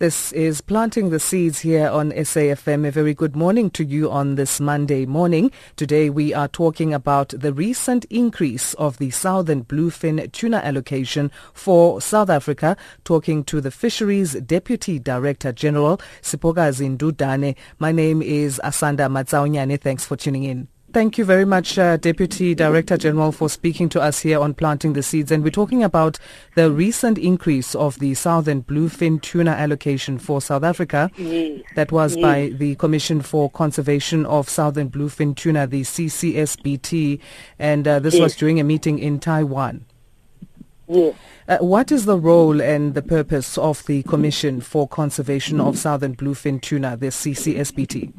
This is Planting the Seeds here on SAFM. A very good morning to you on this Monday morning. Today we are talking about the recent increase of the southern bluefin tuna allocation for South Africa, talking to the Fisheries Deputy Director General, Sipokazi Ndudane. My name is Asanda Matsaunyane. Thanks for tuning in. Thank you very much, uh, Deputy Director General, for speaking to us here on Planting the Seeds. And we're talking about the recent increase of the southern bluefin tuna allocation for South Africa. Yes. That was yes. by the Commission for Conservation of Southern Bluefin Tuna, the CCSBT. And uh, this yes. was during a meeting in Taiwan. Yes. Uh, what is the role and the purpose of the Commission for Conservation of Southern Bluefin Tuna, the CCSBT?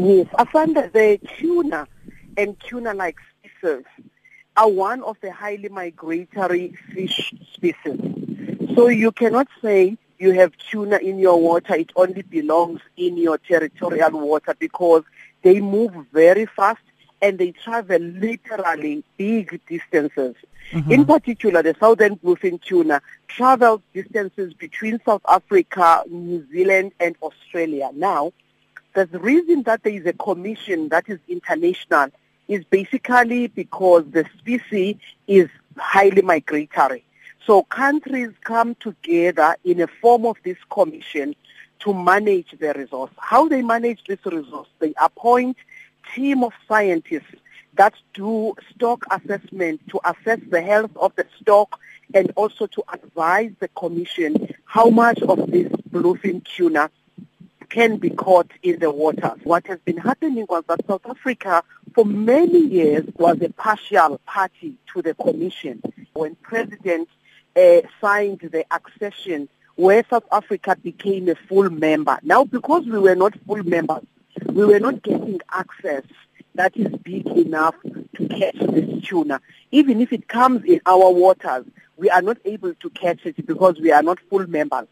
Yes, I find that the tuna and tuna-like species are one of the highly migratory fish species. So you cannot say you have tuna in your water, it only belongs in your territorial water because they move very fast and they travel literally big distances. Mm-hmm. In particular, the southern bluefin tuna travels distances between South Africa, New Zealand, and Australia. Now, the reason that there is a commission that is international is basically because the species is highly migratory. So countries come together in a form of this commission to manage the resource. How they manage this resource, they appoint team of scientists that do stock assessment to assess the health of the stock and also to advise the commission how much of this bluefin tuna can be caught in the waters. What has been happening was that South Africa for many years was a partial party to the commission. When President uh, signed the accession where South Africa became a full member. Now because we were not full members, we were not getting access that is big enough to catch this tuna. Even if it comes in our waters, we are not able to catch it because we are not full members.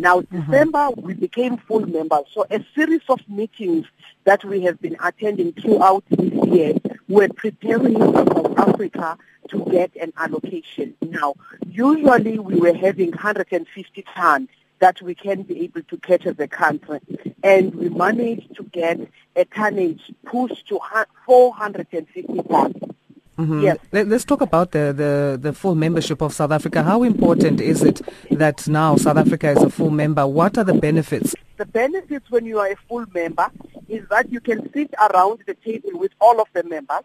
Now, mm-hmm. December, we became full members. So a series of meetings that we have been attending throughout this year, we're preparing South Africa to get an allocation. Now, usually we were having 150 tons that we can be able to catch as a country. And we managed to get a tonnage pushed to 450 tons. Mm-hmm. Yes. Let, us talk about the, the, the full membership of South Africa. How important is it that now South Africa is a full member? What are the benefits? The benefits when you are a full member is that you can sit around the table with all of the members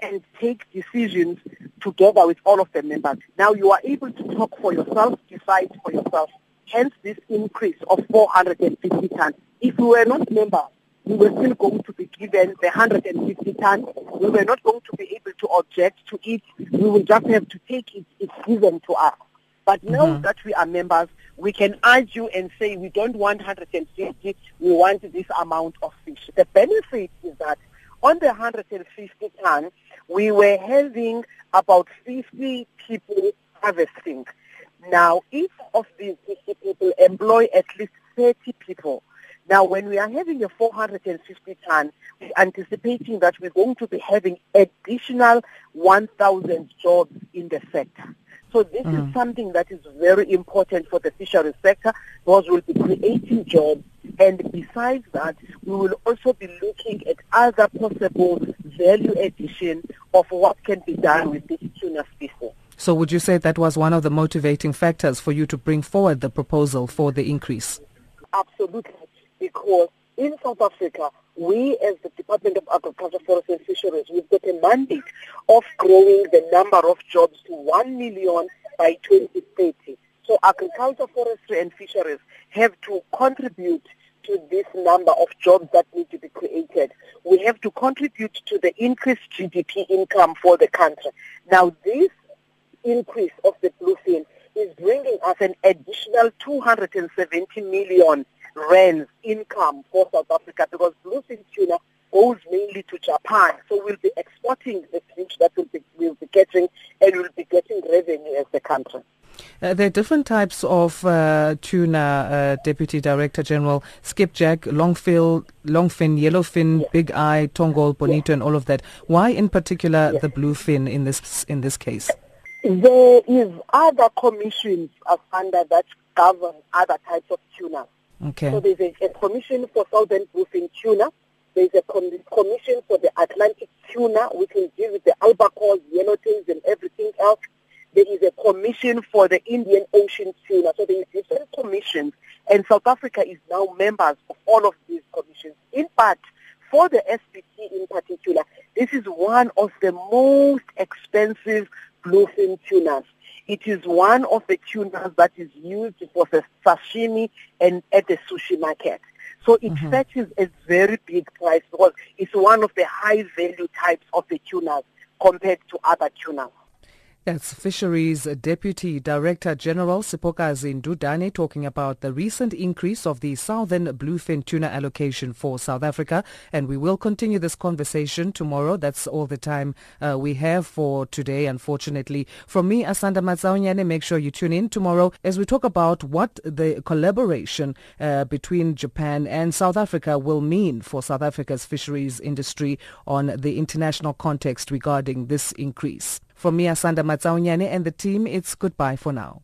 and take decisions together with all of the members. Now you are able to talk for yourself, decide for yourself. Hence this increase of 450 tons. If we were not members, we were still going to be given the 150 tons. We were not going to be able to object to it. We will just have to take it. It's given to us. But now mm-hmm. that we are members, we can argue and say we don't want 150, we want this amount of fish. The benefit is that on the 150 tons, we were having about 50 people harvesting. Now, each of these 50 people employ at least 30 people. Now, when we are having a 450 ton, we're anticipating that we're going to be having additional 1,000 jobs in the sector. So this mm. is something that is very important for the fisheries sector because we'll be creating jobs. And besides that, we will also be looking at other possible value addition of what can be done with this tuna species. So would you say that was one of the motivating factors for you to bring forward the proposal for the increase? Absolutely because in South Africa, we as the Department of Agriculture, Forest and Fisheries, we've got a mandate of growing the number of jobs to 1 million by 2030. So agriculture, forestry and fisheries have to contribute to this number of jobs that need to be created. We have to contribute to the increased GDP income for the country. Now this increase of the bluefin is bringing us an additional 270 million rands income for South Africa because bluefin tuna goes mainly to Japan. So we'll be exporting the fish that we'll be, we'll be getting and we'll be getting revenue as a country. Uh, there are different types of uh, tuna, uh, Deputy Director General, skipjack, longfin, longfin, yellowfin, yes. big eye, tongol, bonito, yes. and all of that. Why, in particular, yes. the bluefin in this in this case? There is other commissions under that govern other types of tuna. Okay. So there's a, a commission for southern bluefin tuna. There's a com- commission for the Atlantic tuna, which will deal with the albacore, yellowtails, and everything else. There is a commission for the Indian Ocean tuna. So there are different commissions, and South Africa is now members of all of these commissions. In part, for the SBT in particular, this is one of the most expensive bluefin tunas. It is one of the tunas that is used for the sashimi and at the sushi market. So it mm-hmm. fetches a very big price because it's one of the high value types of the tunas compared to other tunas. That's Fisheries Deputy Director General Sipokazi Ndudane talking about the recent increase of the southern bluefin tuna allocation for South Africa. And we will continue this conversation tomorrow. That's all the time uh, we have for today, unfortunately. From me, Asanda Matsaunyane, make sure you tune in tomorrow as we talk about what the collaboration uh, between Japan and South Africa will mean for South Africa's fisheries industry on the international context regarding this increase. From me, Asanda Matsaunyane and the team, it's goodbye for now.